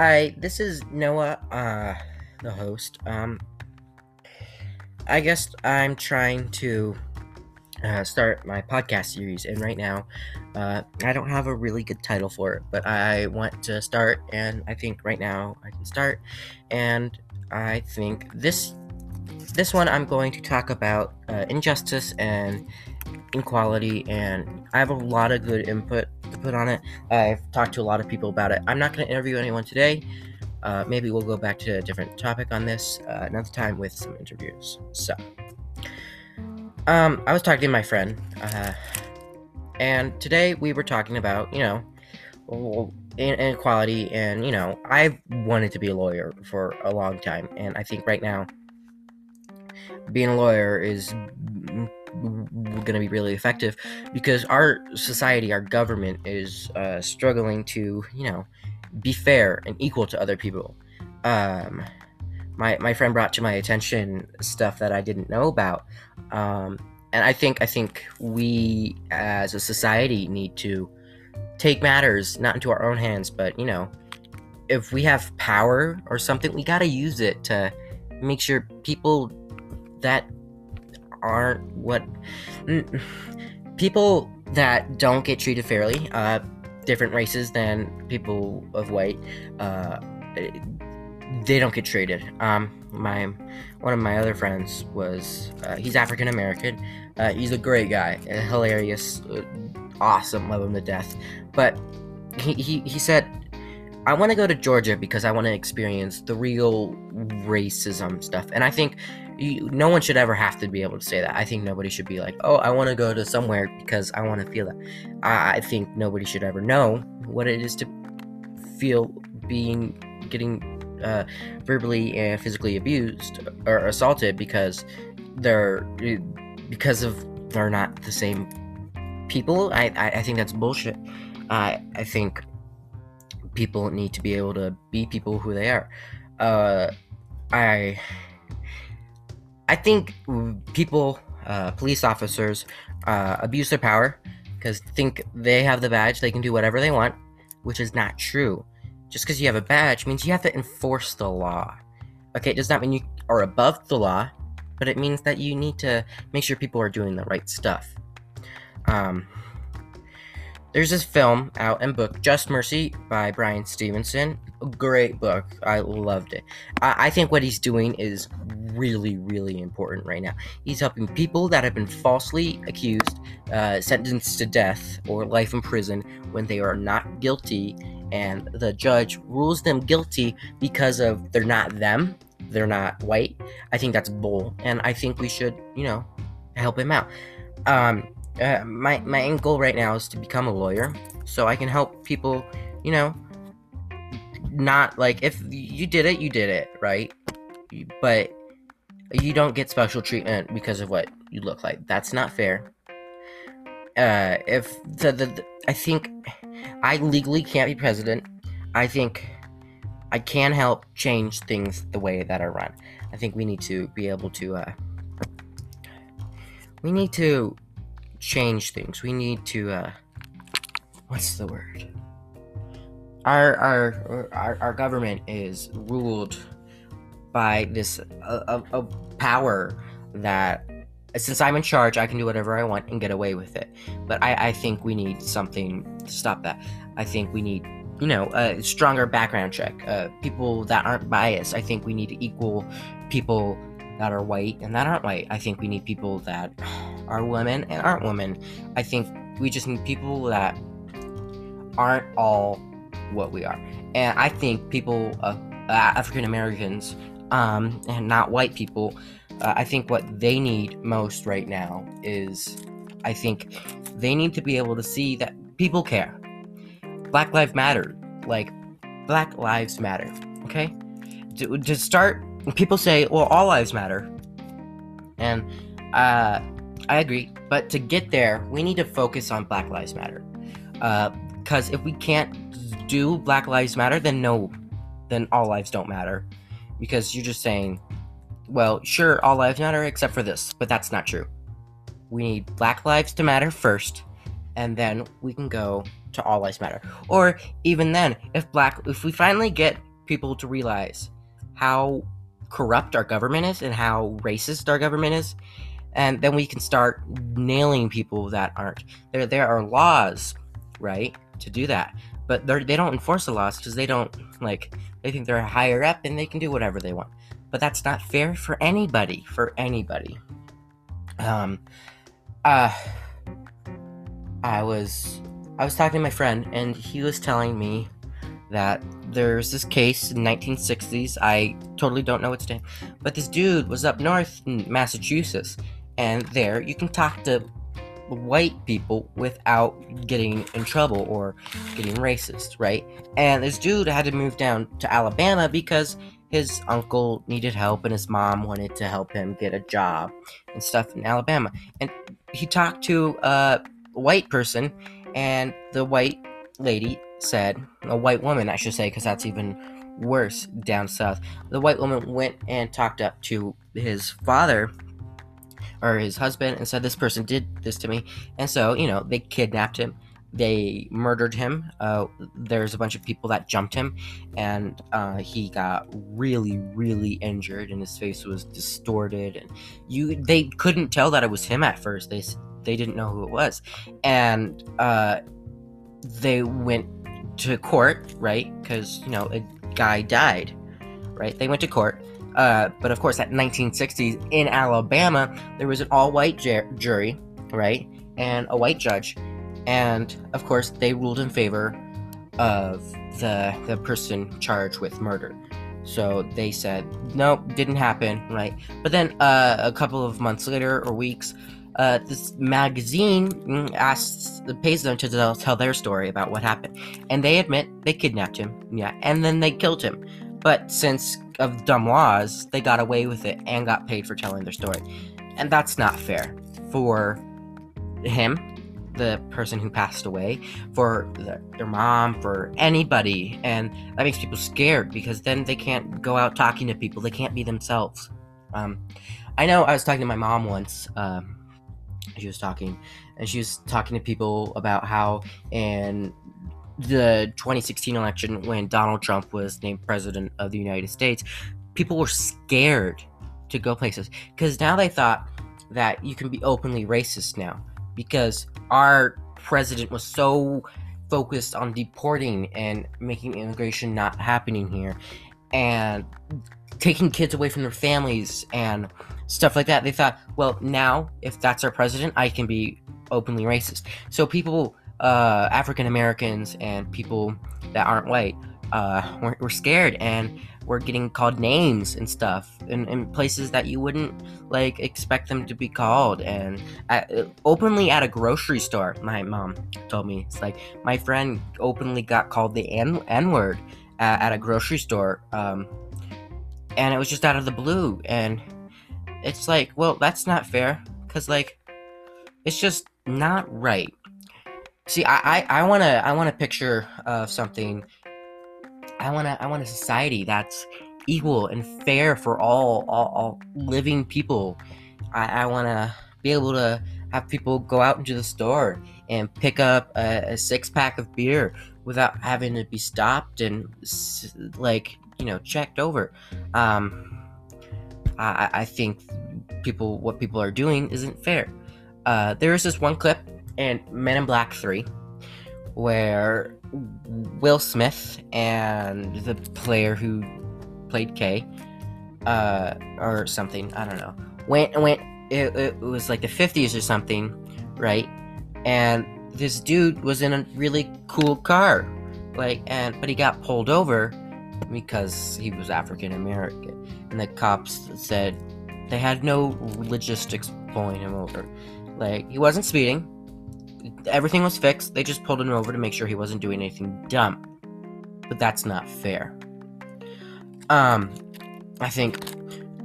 Hi, this is Noah, uh, the host. Um, I guess I'm trying to uh, start my podcast series, and right now, uh, I don't have a really good title for it, but I want to start, and I think right now I can start, and I think this this one I'm going to talk about uh, injustice and inequality, and I have a lot of good input put on it. I've talked to a lot of people about it. I'm not going to interview anyone today. Uh, maybe we'll go back to a different topic on this uh, another time with some interviews. So, um, I was talking to my friend, uh, and today we were talking about, you know, inequality, and you know, I've wanted to be a lawyer for a long time, and I think right now, being a lawyer is going to be really effective because our society, our government is uh, struggling to, you know, be fair and equal to other people. Um, my my friend brought to my attention stuff that I didn't know about, um, and I think I think we as a society need to take matters not into our own hands, but you know, if we have power or something, we got to use it to make sure people that aren't what people that don't get treated fairly, uh, different races than people of white, uh, they don't get treated. Um, my one of my other friends was uh, he's African American. Uh, he's a great guy, hilarious, uh, awesome, love him to death. But he he, he said, I want to go to Georgia because I want to experience the real racism stuff. And I think you, no one should ever have to be able to say that. I think nobody should be like, oh, I want to go to somewhere because I want to feel that. I, I think nobody should ever know what it is to feel being getting uh, verbally and physically abused or assaulted because they're because of they're not the same people. I I, I think that's bullshit. I I think people need to be able to be people who they are. Uh, I I think people, uh, police officers, uh, abuse their power because think they have the badge, they can do whatever they want, which is not true. Just because you have a badge means you have to enforce the law. Okay, it does not mean you are above the law, but it means that you need to make sure people are doing the right stuff. Um, there's this film out and book, Just Mercy by Bryan Stevenson. A Great book. I loved it. I, I think what he's doing is really, really important right now. He's helping people that have been falsely accused, uh, sentenced to death or life in prison when they are not guilty, and the judge rules them guilty because of they're not them, they're not white. I think that's bull, and I think we should, you know, help him out. Um, uh, my my end goal right now is to become a lawyer, so I can help people. You know, not like if you did it, you did it, right? But you don't get special treatment because of what you look like. That's not fair. Uh, if the, the, the I think I legally can't be president. I think I can help change things the way that are run. I think we need to be able to. Uh, we need to change things. We need to uh what's the word? Our our our, our government is ruled by this a, power that since I'm in charge, I can do whatever I want and get away with it. But I, I think we need something to stop that. I think we need, you know, a stronger background check. Uh, people that aren't biased. I think we need equal people that are white and that aren't white. I think we need people that are women and aren't women. I think we just need people that aren't all what we are. And I think people, uh, African Americans, um, and not white people, uh, I think what they need most right now is I think they need to be able to see that people care. Black Lives Matter. Like, Black Lives Matter. Okay? To, to start, people say, well, all lives matter. And, uh, I agree. But to get there, we need to focus on Black Lives Matter. Because uh, if we can't do Black Lives Matter, then no, then all lives don't matter. Because you're just saying, well, sure, all lives matter except for this, but that's not true. We need Black lives to matter first, and then we can go to all lives matter. Or even then, if black, if we finally get people to realize how corrupt our government is and how racist our government is and then we can start nailing people that aren't there there are laws right to do that. But they don't enforce the laws because they don't like they think they're higher up and they can do whatever they want. But that's not fair for anybody for anybody. Um uh i was i was talking to my friend and he was telling me that there's this case in 1960s i totally don't know its name but this dude was up north in massachusetts and there you can talk to white people without getting in trouble or getting racist, right? And this dude had to move down to Alabama because his uncle needed help and his mom wanted to help him get a job and stuff in Alabama. And he talked to a white person, and the white lady said, a white woman, I should say, because that's even worse down south. The white woman went and talked up to his father or his husband and said this person did this to me. And so you know they kidnapped him. They murdered him. Uh, there's a bunch of people that jumped him. And uh, he got really really injured and his face was distorted. And you they couldn't tell that it was him at first. They they didn't know who it was. And uh, they went to court right? Because you know a guy died right? They went to court uh, but of course, at 1960s in Alabama, there was an all-white ju- jury, right, and a white judge, and of course, they ruled in favor of the the person charged with murder. So they said, nope, didn't happen, right? But then uh, a couple of months later or weeks, uh, this magazine mm, asks, pays them to tell their story about what happened, and they admit they kidnapped him, yeah, and then they killed him. But since of dumb laws, they got away with it and got paid for telling their story. And that's not fair for him, the person who passed away, for the, their mom, for anybody. And that makes people scared because then they can't go out talking to people. They can't be themselves. Um, I know I was talking to my mom once. Um, she was talking, and she was talking to people about how in the 2016 election when Donald Trump was named president of the United States, people were scared to go places because now they thought that you can be openly racist now because our president was so focused on deporting and making immigration not happening here and taking kids away from their families and stuff like that. They thought, well, now if that's our president, I can be openly racist. So people uh, African Americans and people that aren't white uh, we're, we're, scared and we're getting called names and stuff in, in places that you wouldn't like expect them to be called. And at, openly at a grocery store my mom told me it's like my friend openly got called the n, word at, at, a grocery store um, and it was just out of the blue. And it's like well that's not fair because like it's just not right See, I, I, I wanna I want a picture of something. I wanna I want a society that's equal and fair for all all, all living people. I, I wanna be able to have people go out into the store and pick up a, a six pack of beer without having to be stopped and like you know checked over. Um, I, I think people what people are doing isn't fair. Uh, there is this one clip in Men in Black 3 where Will Smith and the player who played K uh, or something, I don't know, went went it, it was like the 50s or something, right? And this dude was in a really cool car. Like and but he got pulled over because he was African American. And the cops said they had no logistics pulling him over. Like he wasn't speeding, everything was fixed. They just pulled him over to make sure he wasn't doing anything dumb. But that's not fair. Um, I think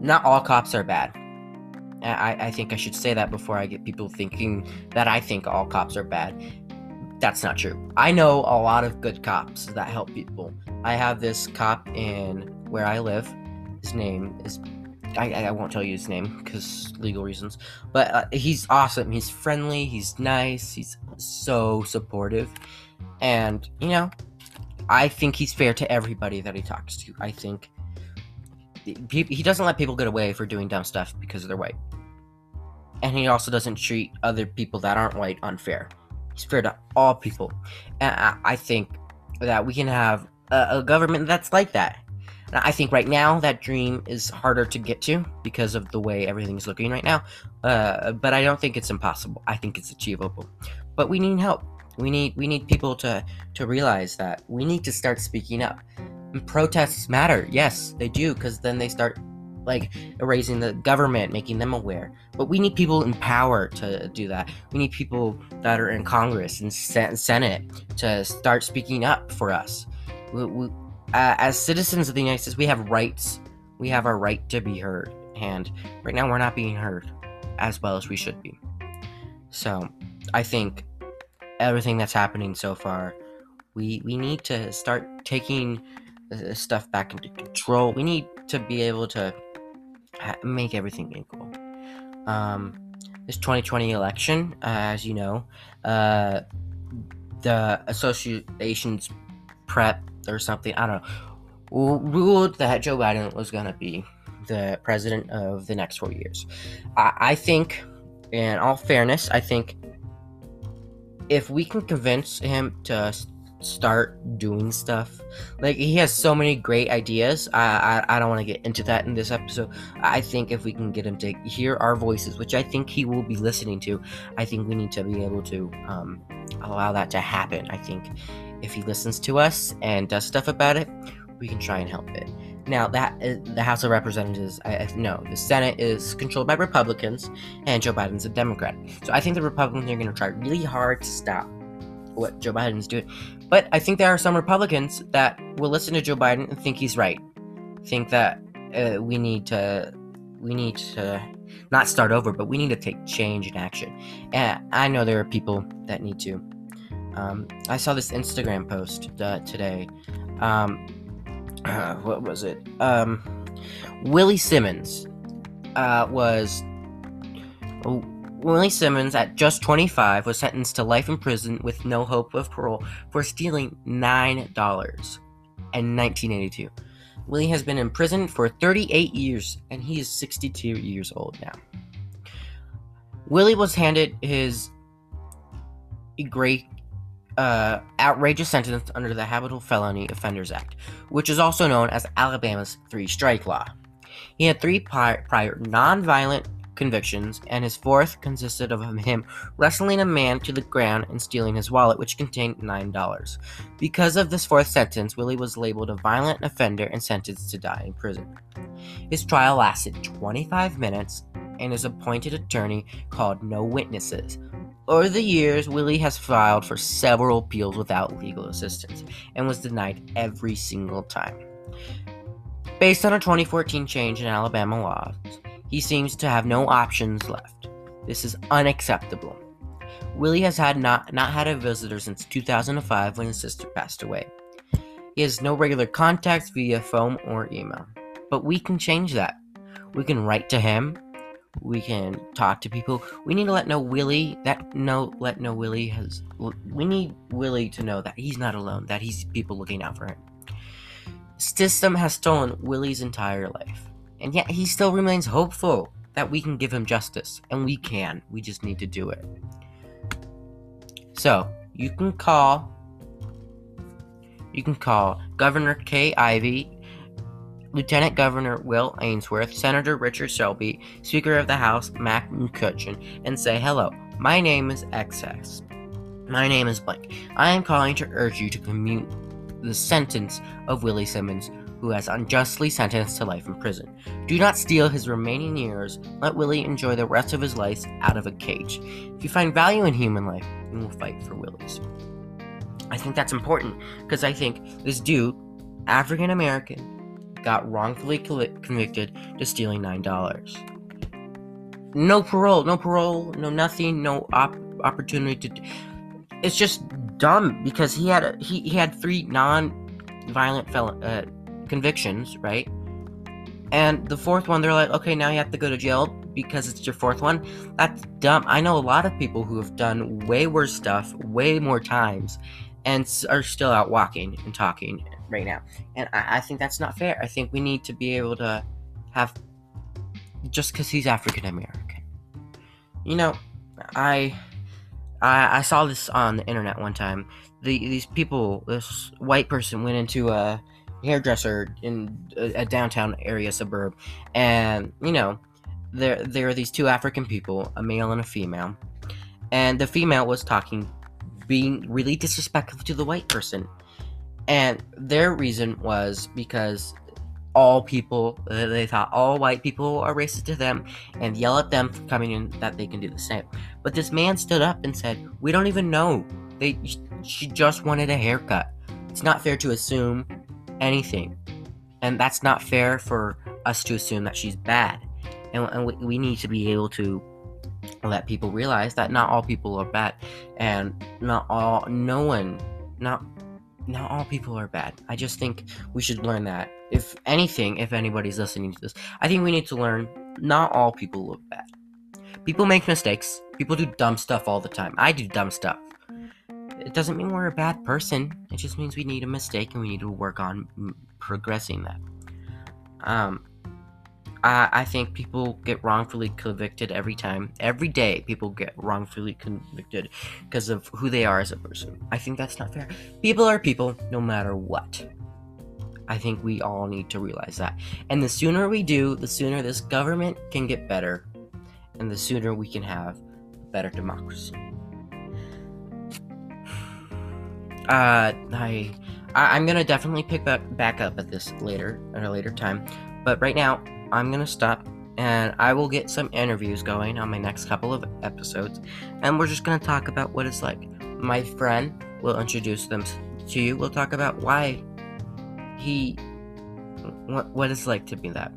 not all cops are bad. I, I think I should say that before I get people thinking that I think all cops are bad. That's not true. I know a lot of good cops that help people. I have this cop in where I live. His name is I, I won't tell you his name because legal reasons, but uh, he's awesome. He's friendly. He's nice. He's so supportive, and you know, I think he's fair to everybody that he talks to. I think he, he doesn't let people get away for doing dumb stuff because they're white. And he also doesn't treat other people that aren't white unfair. He's fair to all people. And I, I think that we can have a, a government that's like that. And I think right now that dream is harder to get to because of the way everything's looking right now. Uh, but I don't think it's impossible. I think it's achievable. But we need help. We need we need people to to realize that we need to start speaking up. And protests matter. Yes, they do because then they start like erasing the government, making them aware. But we need people in power to do that. We need people that are in Congress and Senate to start speaking up for us. We, we, uh, as citizens of the United States, we have rights. We have our right to be heard. And right now, we're not being heard as well as we should be. So, I think everything that's happening so far, we we need to start taking this stuff back into control. We need to be able to make everything equal. Um, this 2020 election, uh, as you know, uh, the Associated Press or something, I don't know, ruled that Joe Biden was going to be the president of the next four years. I, I think, in all fairness, I think if we can convince him to start doing stuff, like he has so many great ideas. I I, I don't want to get into that in this episode. I think if we can get him to hear our voices, which I think he will be listening to, I think we need to be able to um, allow that to happen. I think if he listens to us and does stuff about it, we can try and help it. Now that is, uh, the House of Representatives, I, no, the Senate is controlled by Republicans, and Joe Biden's a Democrat. So I think the Republicans are going to try really hard to stop what Joe Biden's doing. But I think there are some Republicans that will listen to Joe Biden and think he's right. Think that uh, we need to we need to not start over, but we need to take change and action. And I know there are people that need to. Um, I saw this Instagram post uh, today. Um, uh, what was it? Um, Willie Simmons uh, was. Oh, Willie Simmons, at just 25, was sentenced to life in prison with no hope of parole for stealing $9 in 1982. Willie has been in prison for 38 years, and he is 62 years old now. Willie was handed his great uh, outrageous sentence under the Habitual Felony Offenders Act, which is also known as Alabama's three strike law. He had three prior, prior non-violent convictions, and his fourth consisted of him wrestling a man to the ground and stealing his wallet, which contained $9. Because of this fourth sentence, Willie was labeled a violent offender and sentenced to die in prison. His trial lasted 25 minutes, and his appointed attorney called no witnesses, over the years, Willie has filed for several appeals without legal assistance and was denied every single time. Based on a 2014 change in Alabama laws, he seems to have no options left. This is unacceptable. Willie has had not, not had a visitor since 2005 when his sister passed away. He has no regular contacts via phone or email. But we can change that. We can write to him we can talk to people. We need to let know Willie that no let know Willie has we need Willie to know that he's not alone, that he's people looking out for him. System has stolen Willie's entire life. And yet he still remains hopeful that we can give him justice. And we can. We just need to do it. So, you can call you can call Governor Kay Ivey Lieutenant Governor Will Ainsworth, Senator Richard Shelby, Speaker of the House Mac McCutcheon, and say, Hello, my name is XS. My name is blank. I am calling to urge you to commute the sentence of Willie Simmons, who has unjustly sentenced to life in prison. Do not steal his remaining years. Let Willie enjoy the rest of his life out of a cage. If you find value in human life, you will fight for Willie's. I think that's important because I think this dude, African American, got wrongfully convicted to stealing $9. No parole, no parole, no nothing, no op- opportunity to. It's just dumb because he had a, he, he had three non-violent felon uh, convictions, right? And the fourth one, they're like, okay, now you have to go to jail because it's your fourth one. That's dumb. I know a lot of people who have done way worse stuff, way more times, and are still out walking and talking right now. And I, I think that's not fair. I think we need to be able to have just because he's African American. You know, I, I I saw this on the internet one time. The, these people, this white person went into a hairdresser in a, a downtown area suburb, and you know, there there are these two African people, a male and a female, and the female was talking, being really disrespectful to the white person, and their reason was because all people they thought all white people are racist to them and yell at them for coming in that they can do the same. But this man stood up and said we don't even know. They she just wanted a haircut. It's not fair to assume anything. And that's not fair for us to assume that she's bad. And, and we, we need to be able to let people realize that not all people are bad. And not all no one not not all people are bad. I just think we should learn that. If anything if anybody's listening to this i think we need to learn not all people look bad. People make mistakes. People do dumb stuff all the time. I do dumb stuff. It doesn't mean we're a bad person. It just means we need a mistake and we need to work on progressing that. Um I, I think people get wrongfully convicted every time. Every day, people get wrongfully convicted because of who they are as a person. I think that's not fair. People are people no matter what. I think we all need to realize that. And the sooner we do, the sooner this government can get better, and the sooner we can have a better democracy. Uh, I, I am gonna definitely pick back back up at this later at a later time, but right now I'm gonna stop and I will get some interviews going on my next couple of episodes, and we're just gonna talk about what it's like. My friend will introduce them to you. We'll talk about why he, what, what it's like to be that,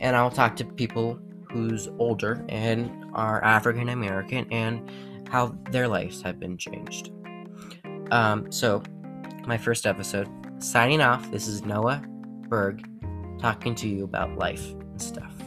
and I'll talk to people who's older and are African American and how their lives have been changed. Um, so, my first episode. Signing off. This is Noah Berg talking to you about life stuff.